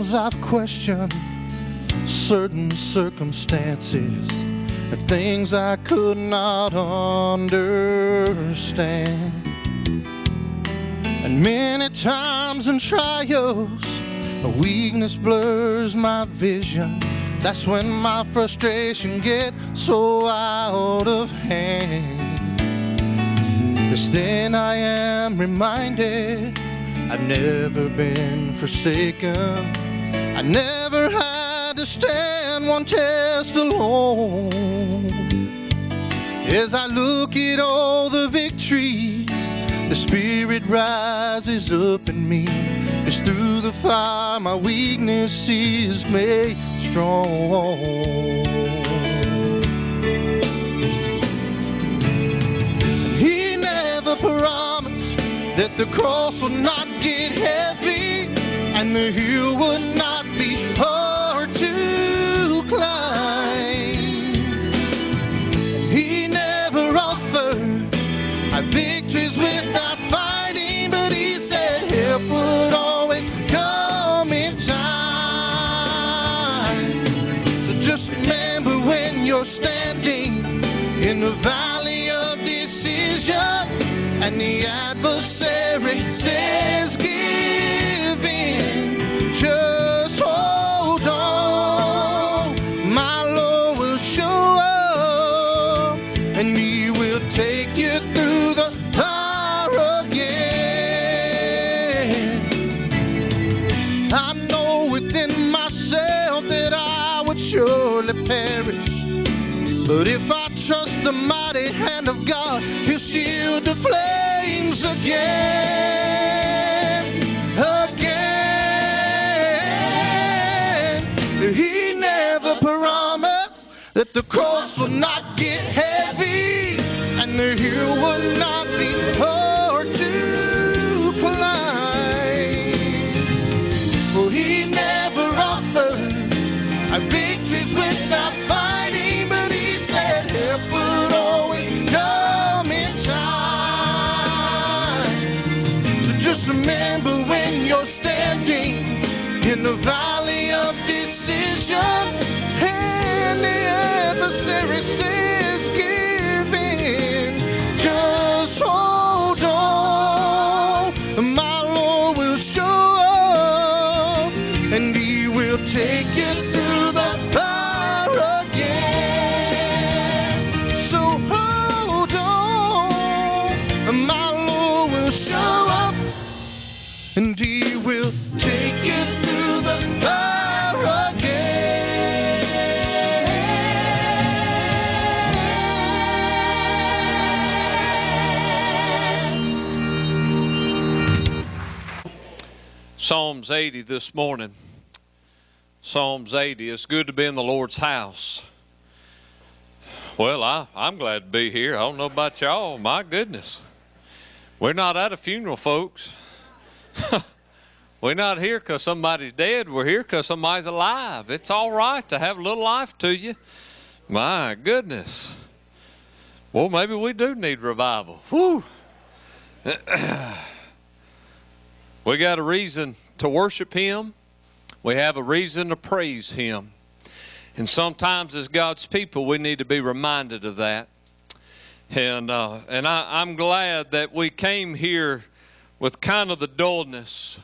Many times I've questioned certain circumstances and things I could not understand. And many times in trials, a weakness blurs my vision. That's when my frustration gets so out of hand. Cause then I am reminded I've never been forsaken. I never had to stand one test alone. As I look at all the victories, the Spirit rises up in me. It's through the fire my weakness is made strong. He never promised that the cross would not get heavy and the hill would in shield the flames again. Again. He never promised that the cross would not get heavy and the hill would not be hard Psalms 80 this morning. Psalms 80. It's good to be in the Lord's house. Well, I, I'm glad to be here. I don't know about y'all. My goodness. We're not at a funeral, folks. We're not here because somebody's dead. We're here because somebody's alive. It's all right to have a little life to you. My goodness. Well, maybe we do need revival. Whew. we got a reason to worship Him. We have a reason to praise Him. And sometimes, as God's people, we need to be reminded of that. And uh, and I, I'm glad that we came here with kind of the dullness,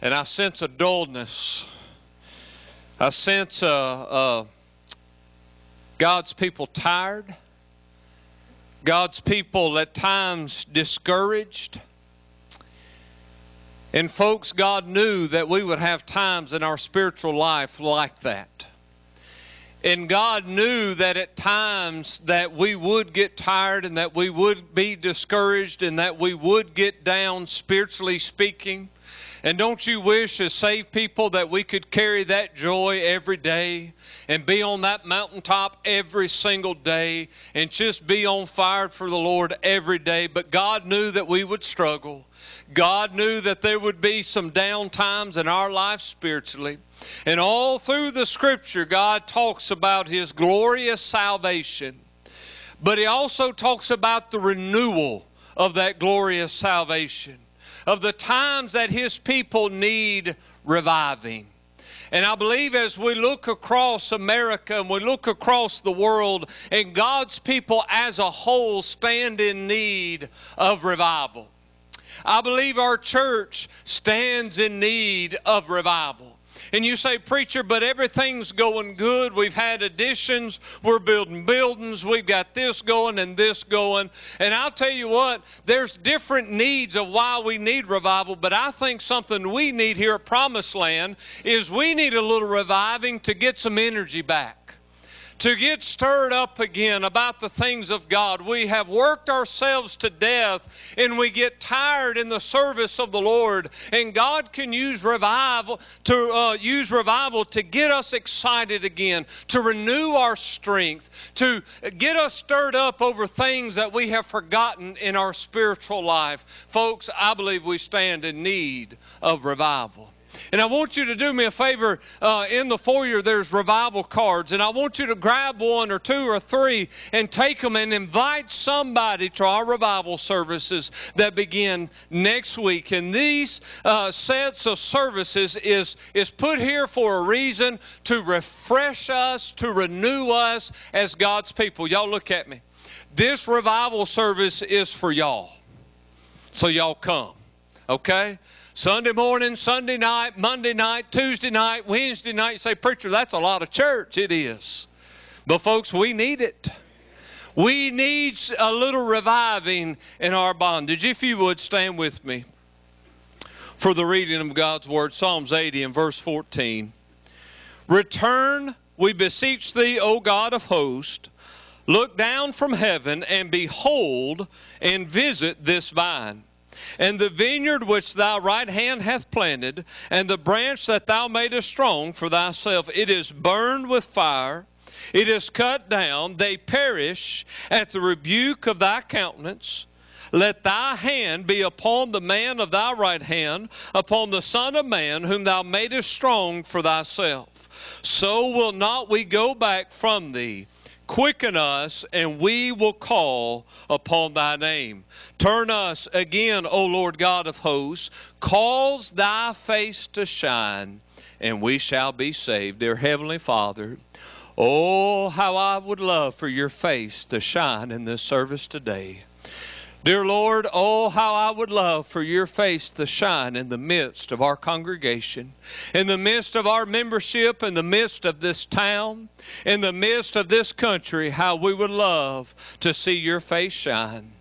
and I sense a dullness. I sense uh, uh, God's people tired. God's people at times discouraged. And folks, God knew that we would have times in our spiritual life like that. And God knew that at times that we would get tired and that we would be discouraged and that we would get down spiritually speaking. And don't you wish as saved people that we could carry that joy every day and be on that mountaintop every single day and just be on fire for the Lord every day? But God knew that we would struggle. God knew that there would be some down times in our life spiritually. And all through the scripture, God talks about His glorious salvation. But He also talks about the renewal of that glorious salvation. of the times that his people need reviving. And I believe as we look across America and we look across the world, and God's people as a whole stand in need of revival. I believe our church stands in need of revival. And you say, Preacher, but everything's going good. We've had additions. We're building buildings. We've got this going and this going. And I'll tell you what, there's different needs of why we need revival, but I think something we need here at Promised Land is we need a little reviving to get some energy back to get stirred up again about the things of God. We have worked ourselves to death and we get tired in the service of the Lord. And God can use revival to uh, use revival to get us excited again, to renew our strength, to get us stirred up over things that we have forgotten in our spiritual life. Folks, I believe we stand in need of revival. And I want you to do me a favor. Uh, in the foyer, there's revival cards. And I want you to grab one or two or three and take them and invite somebody to our revival services that begin next week. And these uh, sets of services is, is put here for a reason to refresh us, to renew us as God's people. Y'all look at me. This revival service is for y'all. So y'all come. Okay? Sunday morning, Sunday night, Monday night, Tuesday night, Wednesday night. You say, Preacher, that's a lot of church. It is. But, folks, we need it. We need a little reviving in our bondage. If you would stand with me for the reading of God's Word, Psalms 80 and verse 14. Return, we beseech thee, O God of hosts. Look down from heaven and behold and visit this vine and the vineyard which thy right hand hath planted, and the branch that thou madest strong for thyself, it is burned with fire, it is cut down, they perish at the rebuke of thy countenance. Let thy hand be upon the man of thy right hand, upon the Son of Man, whom thou madest strong for thyself. So will not we go back from thee. Quicken us, and we will call upon thy name. Turn us again, O Lord God of hosts. Cause thy face to shine, and we shall be saved. Dear Heavenly Father, oh, how I would love for your face to shine in this service today. Dear Lord, oh, how I would love for your face to shine in the midst of our congregation, in the midst of our membership, in the midst of this town, in the midst of this country, how we would love to see your face shine.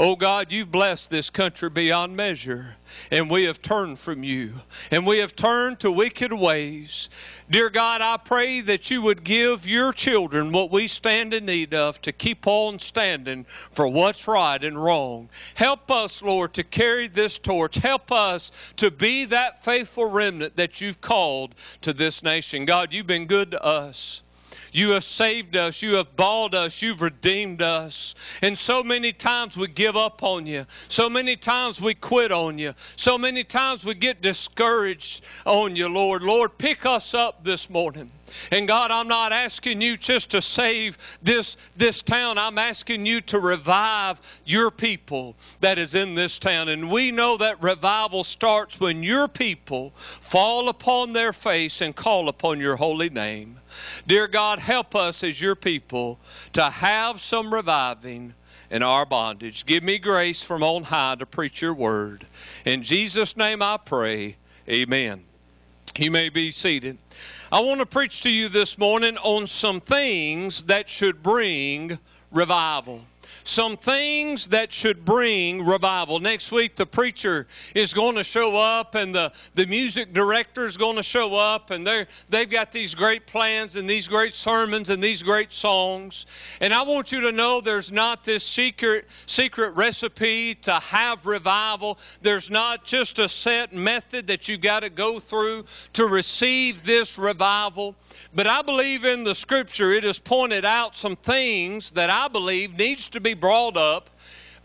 Oh God, you've blessed this country beyond measure, and we have turned from you, and we have turned to wicked ways. Dear God, I pray that you would give your children what we stand in need of to keep on standing for what's right and wrong. Help us, Lord, to carry this torch. Help us to be that faithful remnant that you've called to this nation. God, you've been good to us. You have saved us. You have bought us. You've redeemed us. And so many times we give up on you. So many times we quit on you. So many times we get discouraged on you, Lord. Lord, pick us up this morning. And God, I'm not asking you just to save this, this town. I'm asking you to revive your people that is in this town. And we know that revival starts when your people fall upon their face and call upon your holy name. Dear God, help us as your people to have some reviving in our bondage. Give me grace from on high to preach your word. In Jesus' name I pray. Amen. You may be seated. I want to preach to you this morning on some things that should bring revival some things that should bring revival. Next week, the preacher is going to show up, and the, the music director is going to show up, and they're, they've got these great plans and these great sermons and these great songs. And I want you to know there's not this secret, secret recipe to have revival. There's not just a set method that you've got to go through to receive this revival. But I believe in the scripture it has pointed out some things that I believe needs to be brought up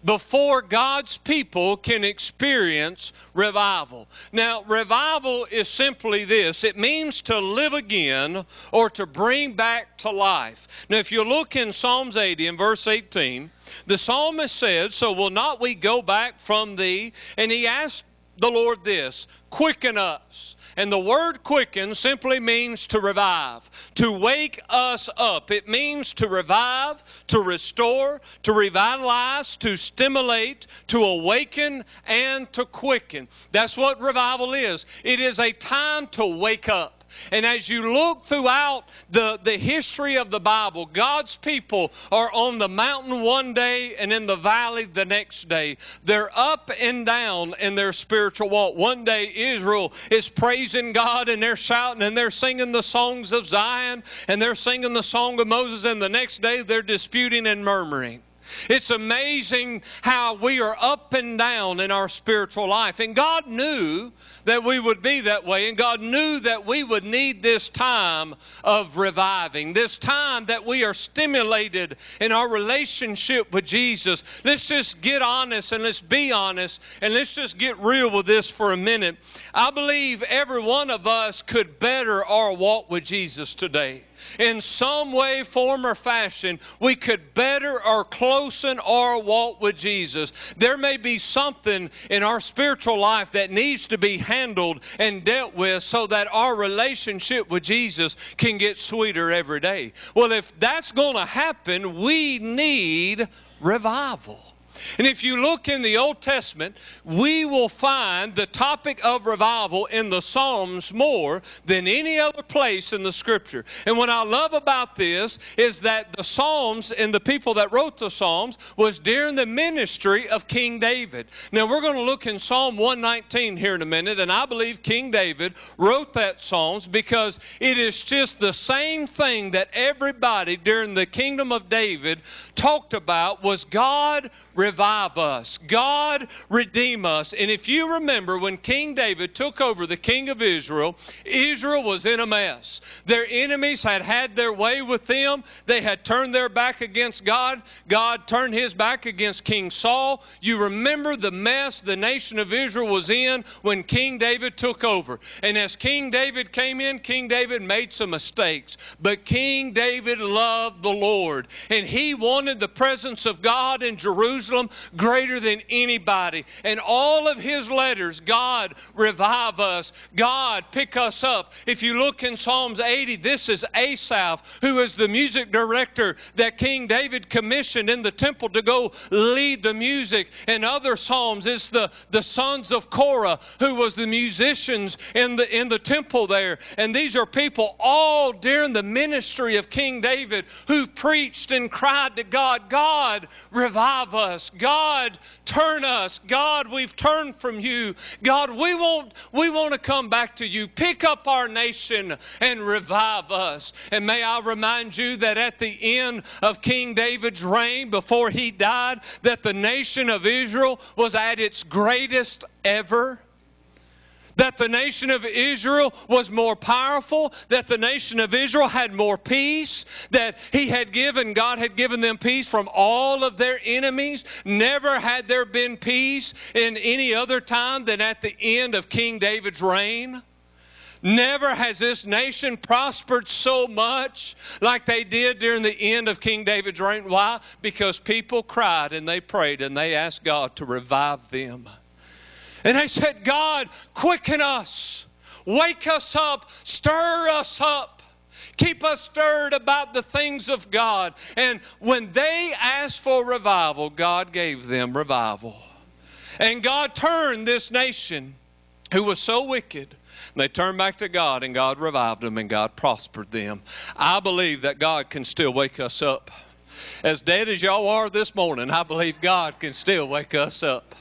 before God's people can experience revival. Now, revival is simply this it means to live again or to bring back to life. Now, if you look in Psalms 80 and verse 18, the psalmist said, So will not we go back from thee? And he asked the Lord this quicken us. And the word quicken simply means to revive, to wake us up. It means to revive, to restore, to revitalize, to stimulate, to awaken, and to quicken. That's what revival is. It is a time to wake up. And as you look throughout the, the history of the Bible, God's people are on the mountain one day and in the valley the next day. They're up and down in their spiritual walk. One day Israel is praising God and they're shouting and they're singing the songs of Zion and they're singing the song of Moses, and the next day they're disputing and murmuring. It's amazing how we are up and down in our spiritual life. And God knew that we would be that way. And God knew that we would need this time of reviving, this time that we are stimulated in our relationship with Jesus. Let's just get honest and let's be honest and let's just get real with this for a minute. I believe every one of us could better our walk with Jesus today in some way, form, or fashion, we could better or closen our walk with Jesus. There may be something in our spiritual life that needs to be handled and dealt with so that our relationship with Jesus can get sweeter every day. Well, if that's going to happen, we need revival. And if you look in the Old Testament, we will find the topic of revival in the Psalms more than any other place in the Scripture. And what I love about this is that the Psalms and the people that wrote the Psalms was during the ministry of King David. Now we're going to look in Psalm 119 here in a minute, and I believe King David wrote that Psalms because it is just the same thing that everybody during the kingdom of David talked about was God revive us. God redeem us. And if you remember when King David took over the king of Israel, Israel was in a mess. Their enemies had had their way with them. They had turned their back against God. God turned his back against King Saul. You remember the mess the nation of Israel was in when King David took over. And as King David came in, King David made some mistakes. But King David loved the Lord. And he wanted the presence of God in Jerusalem Jerusalem greater than anybody. And all of his letters, God, revive us. God, pick us up. If you look in Psalms 80, this is Asaph, who is the music director that King David commissioned in the temple to go lead the music. And other Psalms, it's the, the sons of Korah, who was the musicians in the, in the temple there. And these are people all during the ministry of King David who preached and cried to God, God, revive us us. God, turn us. God, we've turned from you. God, we want, we want to come back to you. Pick up our nation and revive us. And may I remind you that at the end of King David's reign, before he died, that the nation of Israel was at its greatest ever that the nation of Israel was more powerful, that the nation of Israel had more peace, that He had given, God had given them peace from all of their enemies. Never had there been peace in any other time than at the end of King David's reign. Never has this nation prospered so much like they did during the end of King David's reign. Why? Because people cried and they prayed and they asked God to revive them. And they said, God, quicken us, wake us up, stir us up. Keep us stirred about the things of God. And when they asked for revival, God gave them revival. And God turned this nation who was so wicked. They turned back to God, and God revived them, and God prospered them. I believe that God can still wake us up. As dead as y'all are this morning, I believe God can still wake us up.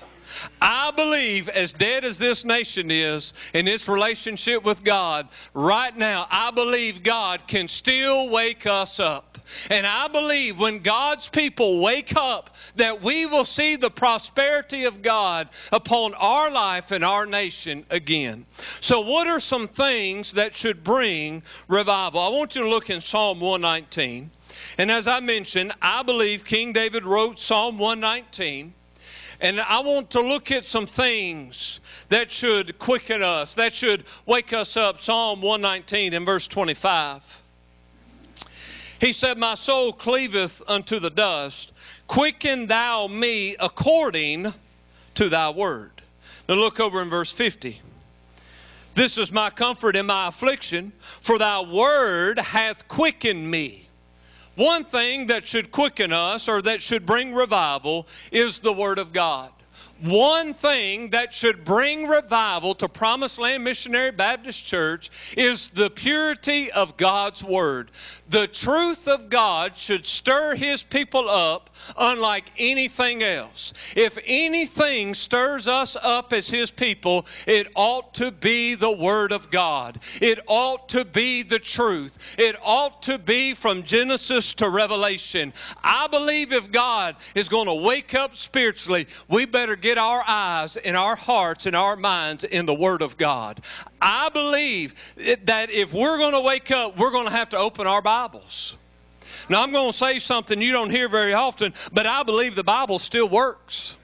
I believe, as dead as this nation is in its relationship with God, right now, I believe God can still wake us up. And I believe when God's people wake up, that we will see the prosperity of God upon our life and our nation again. So, what are some things that should bring revival? I want you to look in Psalm 119. And as I mentioned, I believe King David wrote Psalm 119. And I want to look at some things that should quicken us, that should wake us up. Psalm 119 and verse 25. He said, My soul cleaveth unto the dust. Quicken thou me according to thy word. Now look over in verse 50. This is my comfort in my affliction, for thy word hath quickened me. One thing that should quicken us or that should bring revival is the word of God one thing that should bring revival to Promised Land Missionary Baptist Church is the purity of God's Word. The truth of God should stir His people up unlike anything else. If anything stirs us up as His people, it ought to be the Word of God. It ought to be the truth. It ought to be from Genesis to Revelation. I believe if God is going to wake up spiritually, we better get our eyes and our hearts and our minds in the Word of God. I believe that if we're going to wake up, we're going to have to open our Bibles. Now, I'm going to say something you don't hear very often, but I believe the Bible still works.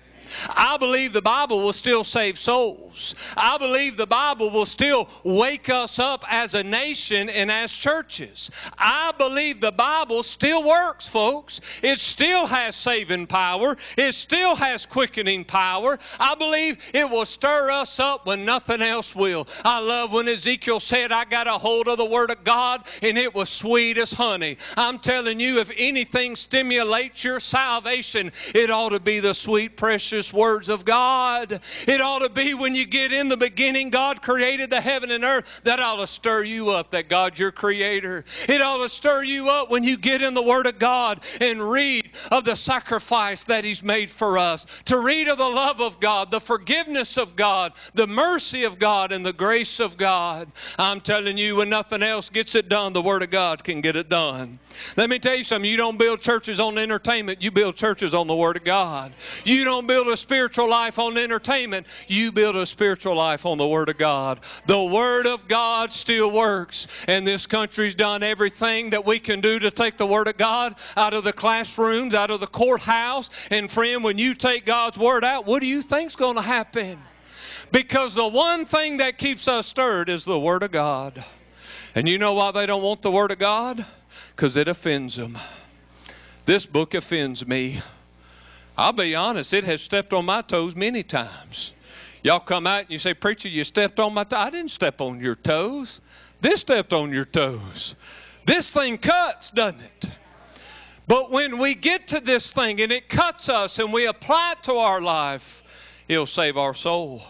I believe the Bible will still save souls. I believe the Bible will still wake us up as a nation and as churches. I believe the Bible still works, folks. It still has saving power, it still has quickening power. I believe it will stir us up when nothing else will. I love when Ezekiel said, I got a hold of the Word of God and it was sweet as honey. I'm telling you, if anything stimulates your salvation, it ought to be the sweet, precious precious words of God. It ought to be when you get in the beginning, God created the heaven and earth. That ought to stir you up that God's your creator. It ought to stir you up when you get in the Word of God and read of the sacrifice that He's made for us. To read of the love of God, the forgiveness of God, the mercy of God, and the grace of God. I'm telling you, when nothing else gets it done, the Word of God can get it done. Let me tell you something. You don't build churches on entertainment, you build churches on the Word of God. You don't build a spiritual life on entertainment, you build a spiritual life on the Word of God. The Word of God still works, and this country's done everything that we can do to take the Word of God out of the classrooms, out of the courthouse. And friend, when you take God's Word out, what do you think's going to happen? Because the one thing that keeps us stirred is the Word of God. And you know why they don't want the Word of God? Because it offends them. This book offends me. I'll be honest, it has stepped on my toes many times. Y'all come out and you say, Preacher, you stepped on my toes. I didn't step on your toes. This stepped on your toes. This thing cuts, doesn't it? But when we get to this thing and it cuts us and we apply it to our life, it'll save our soul.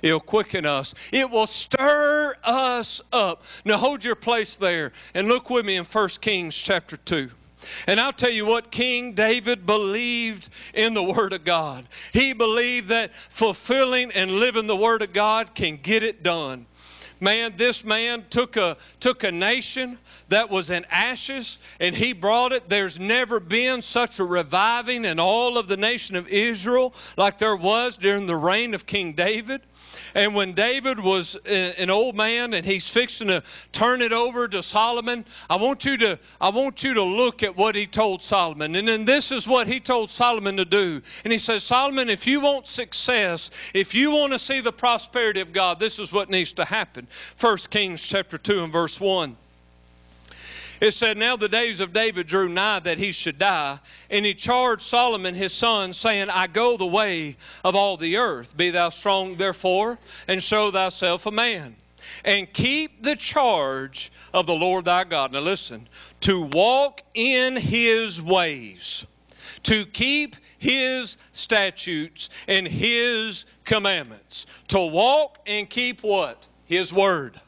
It'll quicken us. It will stir us up. Now hold your place there and look with me in 1 Kings chapter 2. And I'll tell you what, King David believed in the Word of God. He believed that fulfilling and living the Word of God can get it done. Man, this man took a took a nation that was in ashes and he brought it. There's never been such a reviving in all of the nation of Israel like there was during the reign of King David. And when David was an old man and he's fixing to turn it over to Solomon, I want you to I want you to look at what he told Solomon. And then this is what he told Solomon to do. And he says, Solomon, if you want success, if you want to see the prosperity of God, this is what needs to happen. 1 Kings chapter 2 and verse 1. It said, Now the days of David drew nigh that he should die, and he charged Solomon his son, saying, I go the way of all the earth. Be thou strong, therefore, and show thyself a man. And keep the charge of the Lord thy God. Now listen, to walk in his ways, to keep his statutes and his commandments. To walk and keep what? His word.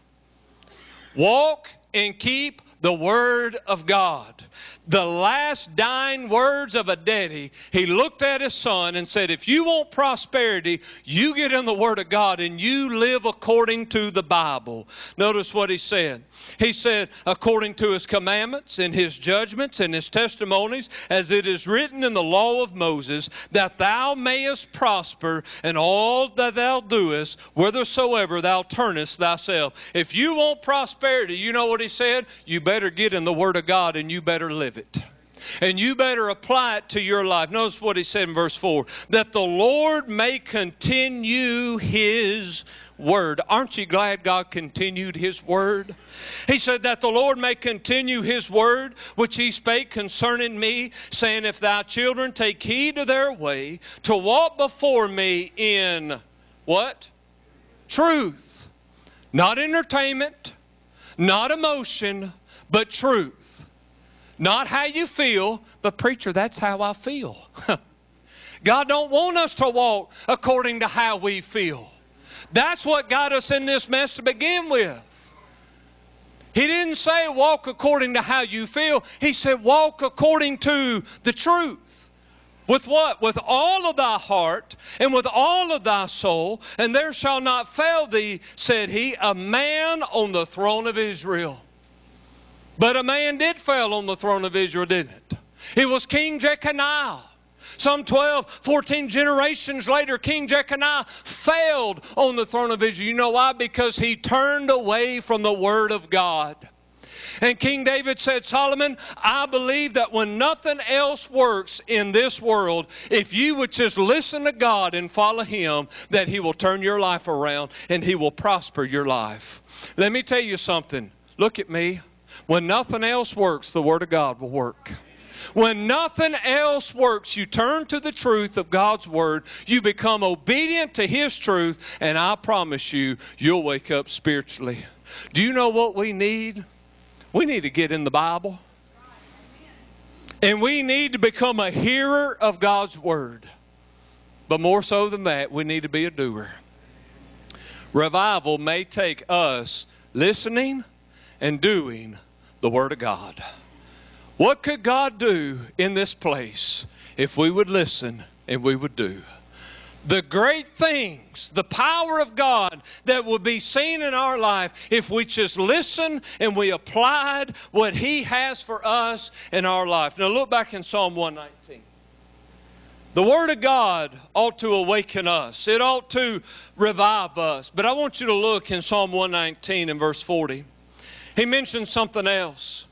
Walk and keep the Word of God. The last dying words of a daddy, he looked at his son and said, If you want prosperity, you get in the Word of God and you live according to the Bible. Notice what he said. He said, According to his commandments and his judgments and his testimonies, as it is written in the law of Moses, that thou mayest prosper in all that thou doest, whithersoever thou turnest thyself. If you want prosperity, you know what he said? You better get in the Word of God and you better live it. And you better apply it to your life. Notice what he said in verse 4 that the Lord may continue his word. Aren't you glad God continued his word? He said that the Lord may continue his word which he spake concerning me, saying, If thy children take heed to their way, to walk before me in what? Truth. Not entertainment, not emotion, but truth. Not how you feel, but preacher, that's how I feel. God don't want us to walk according to how we feel. That's what got us in this mess to begin with. He didn't say walk according to how you feel. He said walk according to the truth. With what? With all of thy heart and with all of thy soul, and there shall not fail thee, said he, a man on the throne of Israel. But a man did fail on the throne of Israel, didn't it? It was King Jeconiah. Some 12, 14 generations later, King Jeconiah failed on the throne of Israel. You know why? Because he turned away from the Word of God. And King David said, Solomon, I believe that when nothing else works in this world, if you would just listen to God and follow Him, that He will turn your life around and He will prosper your life. Let me tell you something. Look at me. When nothing else works, the Word of God will work. When nothing else works, you turn to the truth of God's Word. You become obedient to His truth, and I promise you, you'll wake up spiritually. Do you know what we need? We need to get in the Bible. And we need to become a hearer of God's Word. But more so than that, we need to be a doer. Revival may take us listening and doing the Word of God. What could God do in this place if we would listen and we would do? The great things, the power of God that would be seen in our life if we just listen and we applied what He has for us in our life. Now look back in Psalm 119. The Word of God ought to awaken us, it ought to revive us. But I want you to look in Psalm 119 and verse 40. He mentions something else.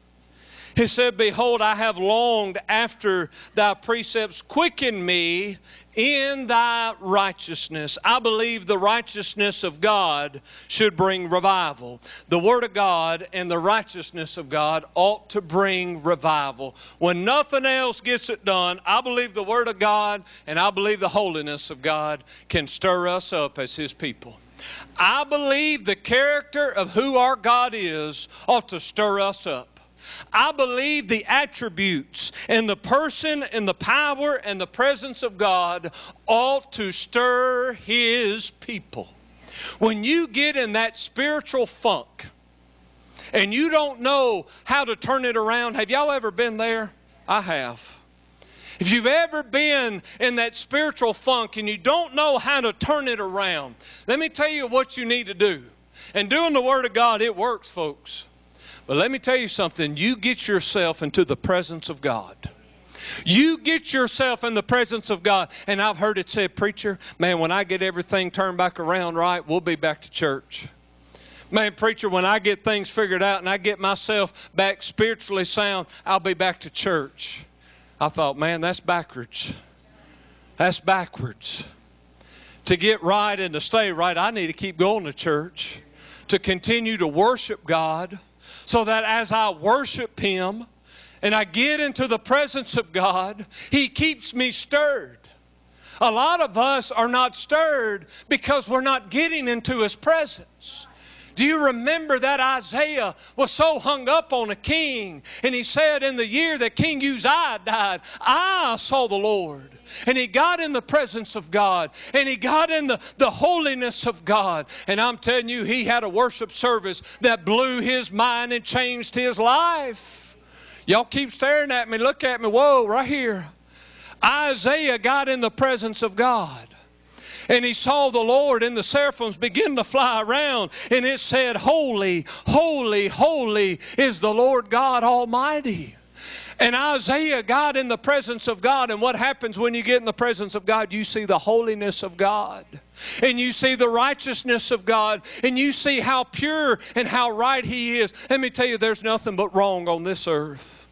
He said, Behold, I have longed after thy precepts. Quicken me in thy righteousness. I believe the righteousness of God should bring revival. The Word of God and the righteousness of God ought to bring revival. When nothing else gets it done, I believe the Word of God and I believe the holiness of God can stir us up as His people. I believe the character of who our God is ought to stir us up. I believe the attributes and the person and the power and the presence of God ought to stir His people. When you get in that spiritual funk and you don't know how to turn it around, have y'all ever been there? I have. If you've ever been in that spiritual funk and you don't know how to turn it around, let me tell you what you need to do. And doing the Word of God, it works, folks. But let me tell you something. You get yourself into the presence of God. You get yourself in the presence of God. And I've heard it said, Preacher, man, when I get everything turned back around right, we'll be back to church. Man, preacher, when I get things figured out and I get myself back spiritually sound, I'll be back to church. I thought, man, that's backwards. That's backwards. To get right and to stay right, I need to keep going to church, to continue to worship God so that as I worship Him and I get into the presence of God, He keeps me stirred. A lot of us are not stirred because we're not getting into His presence. Do you remember that Isaiah was so hung up on a king? And he said, In the year that King Uzziah died, I saw the Lord. And he got in the presence of God. And he got in the, the holiness of God. And I'm telling you, he had a worship service that blew his mind and changed his life. Y'all keep staring at me. Look at me. Whoa, right here. Isaiah got in the presence of God and he saw the Lord and the seraphims begin to fly around, and it said, Holy, holy, holy is the Lord God Almighty. And Isaiah got in the presence of God. And what happens when you get in the presence of God? You see the holiness of God. And you see the righteousness of God. And you see how pure and how right He is. Let me tell you, there's nothing but wrong on this earth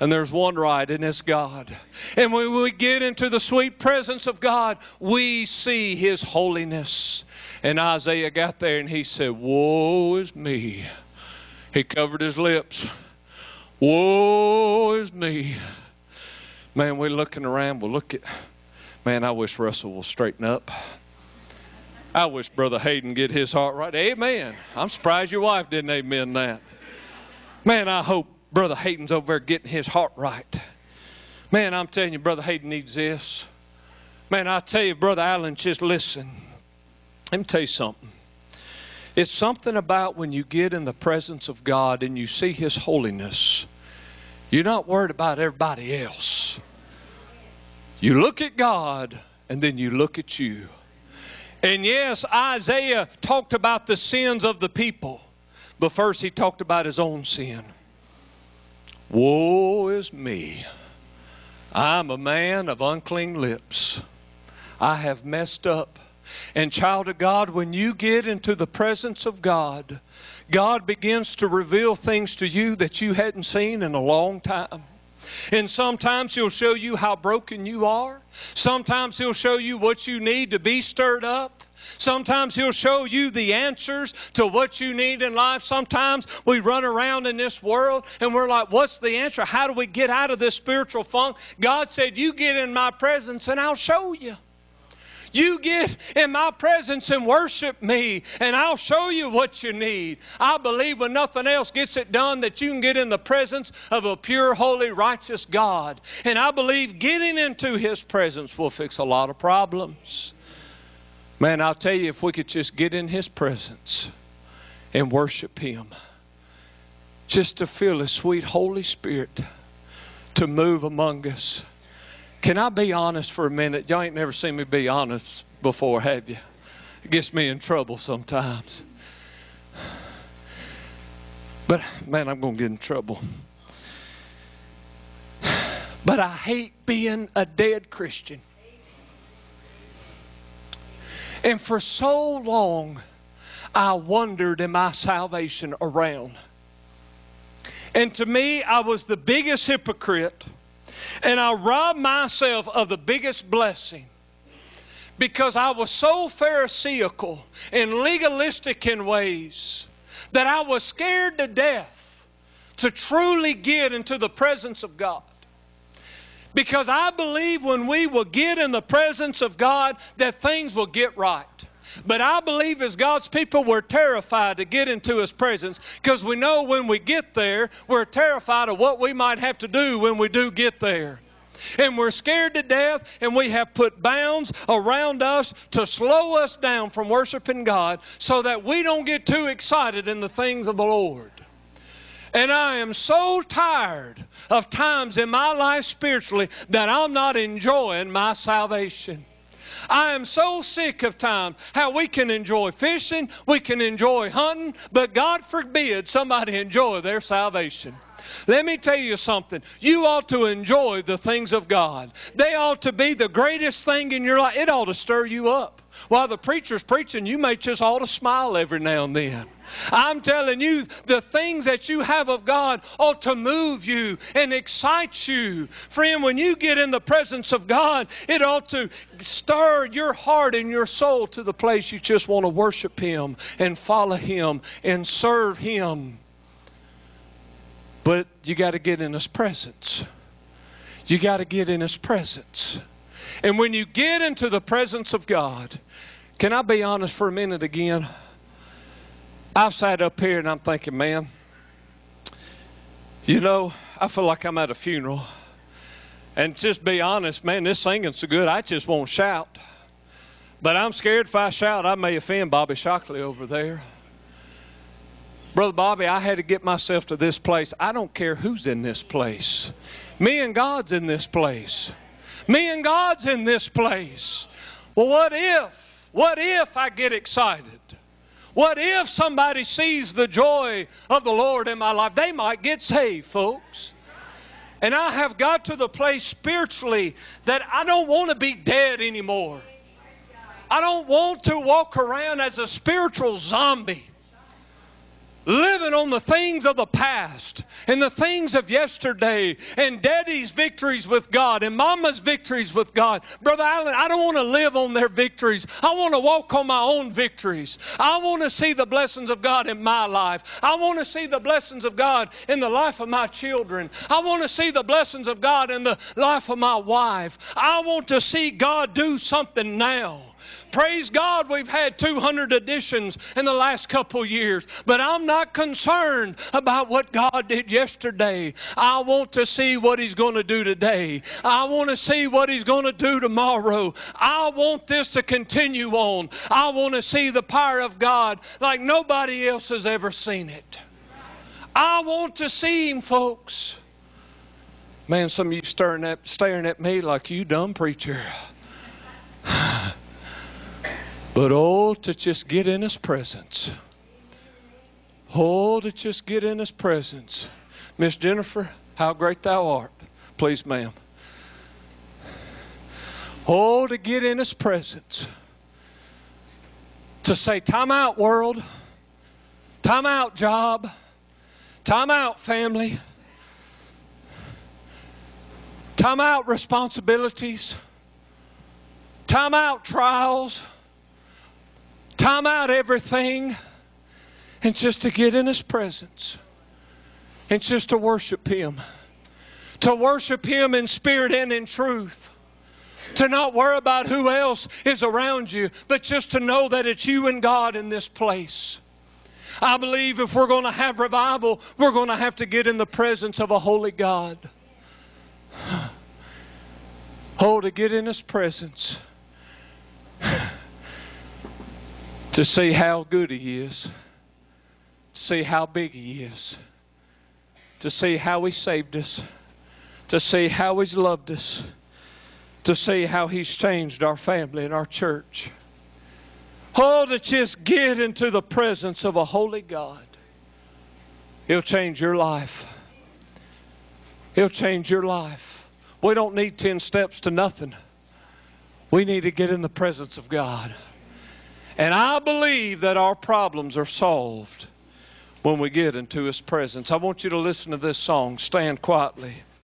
and there's one right, and it's God. And when we get into the sweet presence of God, we see His holiness. And Isaiah got there and he said, Woe is me. He covered his lips. Woe is me. Man, we're looking around. Well, look at, man, I wish Russell will straighten up. I wish Brother Hayden get his heart right. Amen. I'm surprised your wife didn't amen that. Man, I hope Brother Hayden's over there getting his heart right. Man, I'm telling you, Brother Hayden needs this. Man, I tell you, Brother Allen, just listen. Let me tell you something. It's something about when you get in the presence of God and you see His holiness. You're not worried about everybody else. You look at God and then you look at you. And yes, Isaiah talked about the sins of the people, but first he talked about his own sin. Woe is me. I'm a man of unclean lips. I have messed up. And, child of God, when you get into the presence of God, God begins to reveal things to you that you hadn't seen in a long time. And sometimes He'll show you how broken you are. Sometimes He'll show you what you need to be stirred up. Sometimes He'll show you the answers to what you need in life. Sometimes we run around in this world and we're like, what's the answer? How do we get out of this spiritual funk? God said, You get in my presence and I'll show you. You get in my presence and worship me, and I'll show you what you need. I believe when nothing else gets it done, that you can get in the presence of a pure, holy, righteous God. And I believe getting into His presence will fix a lot of problems. Man, I'll tell you, if we could just get in His presence and worship Him, just to feel His sweet Holy Spirit to move among us. Can I be honest for a minute? Y'all ain't never seen me be honest before, have you? It gets me in trouble sometimes. But, man, I'm going to get in trouble. But I hate being a dead Christian. And for so long, I wondered, am my salvation around? And to me, I was the biggest hypocrite. And I robbed myself of the biggest blessing because I was so pharisaical and legalistic in ways that I was scared to death to truly get into the presence of God. Because I believe when we will get in the presence of God that things will get right. But I believe as God's people, we're terrified to get into His presence because we know when we get there, we're terrified of what we might have to do when we do get there. And we're scared to death, and we have put bounds around us to slow us down from worshiping God so that we don't get too excited in the things of the Lord. And I am so tired of times in my life spiritually that I'm not enjoying my salvation. I am so sick of time how we can enjoy fishing, we can enjoy hunting, but God forbid somebody enjoy their salvation. Let me tell you something. You ought to enjoy the things of God. They ought to be the greatest thing in your life. It ought to stir you up. While the preacher's preaching, you may just ought to smile every now and then. I'm telling you, the things that you have of God ought to move you and excite you. Friend, when you get in the presence of God, it ought to stir your heart and your soul to the place you just want to worship Him and follow Him and serve Him. But you got to get in His presence. You got to get in His presence. And when you get into the presence of God, can I be honest for a minute again? I've sat up here and I'm thinking, man, you know, I feel like I'm at a funeral. And just be honest, man, this singing's so good, I just won't shout. But I'm scared if I shout, I may offend Bobby Shockley over there. Brother Bobby, I had to get myself to this place. I don't care who's in this place. Me and God's in this place. Me and God's in this place. Well, what if? What if I get excited? What if somebody sees the joy of the Lord in my life? They might get saved, folks. And I have got to the place spiritually that I don't want to be dead anymore. I don't want to walk around as a spiritual zombie living on the things of the past and the things of yesterday and daddy's victories with God and mama's victories with God. Brother Allen, I don't want to live on their victories. I want to walk on my own victories. I want to see the blessings of God in my life. I want to see the blessings of God in the life of my children. I want to see the blessings of God in the life of my wife. I want to see God do something now. Praise God, we've had 200 editions in the last couple years, but I'm not concerned about what God did yesterday. I want to see what He's going to do today. I want to see what He's going to do tomorrow. I want this to continue on. I want to see the power of God like nobody else has ever seen it. I want to see Him, folks. Man, some of you staring at, staring at me like you dumb preacher. But oh, to just get in His presence. Oh, to just get in His presence. Miss Jennifer, how great thou art. Please, ma'am. Oh, to get in His presence. To say, time out, world. Time out, job. Time out, family. Time out, responsibilities. Time out, trials time out everything and just to get in His presence and just to worship Him. To worship Him in spirit and in truth. To not worry about who else is around you, but just to know that it's you and God in this place. I believe if we're going to have revival, we're going to have to get in the presence of a holy God. Oh, to get in His presence to see how good He is, to see how big He is, to see how He saved us, to see how He's loved us, to see how He's changed our family and our church. Oh, to just get into the presence of a holy God. He'll change your life. He'll change your life. We don't need 10 steps to nothing. We need to get in the presence of God. And I believe that our problems are solved when we get into His presence. I want you to listen to this song. Stand quietly.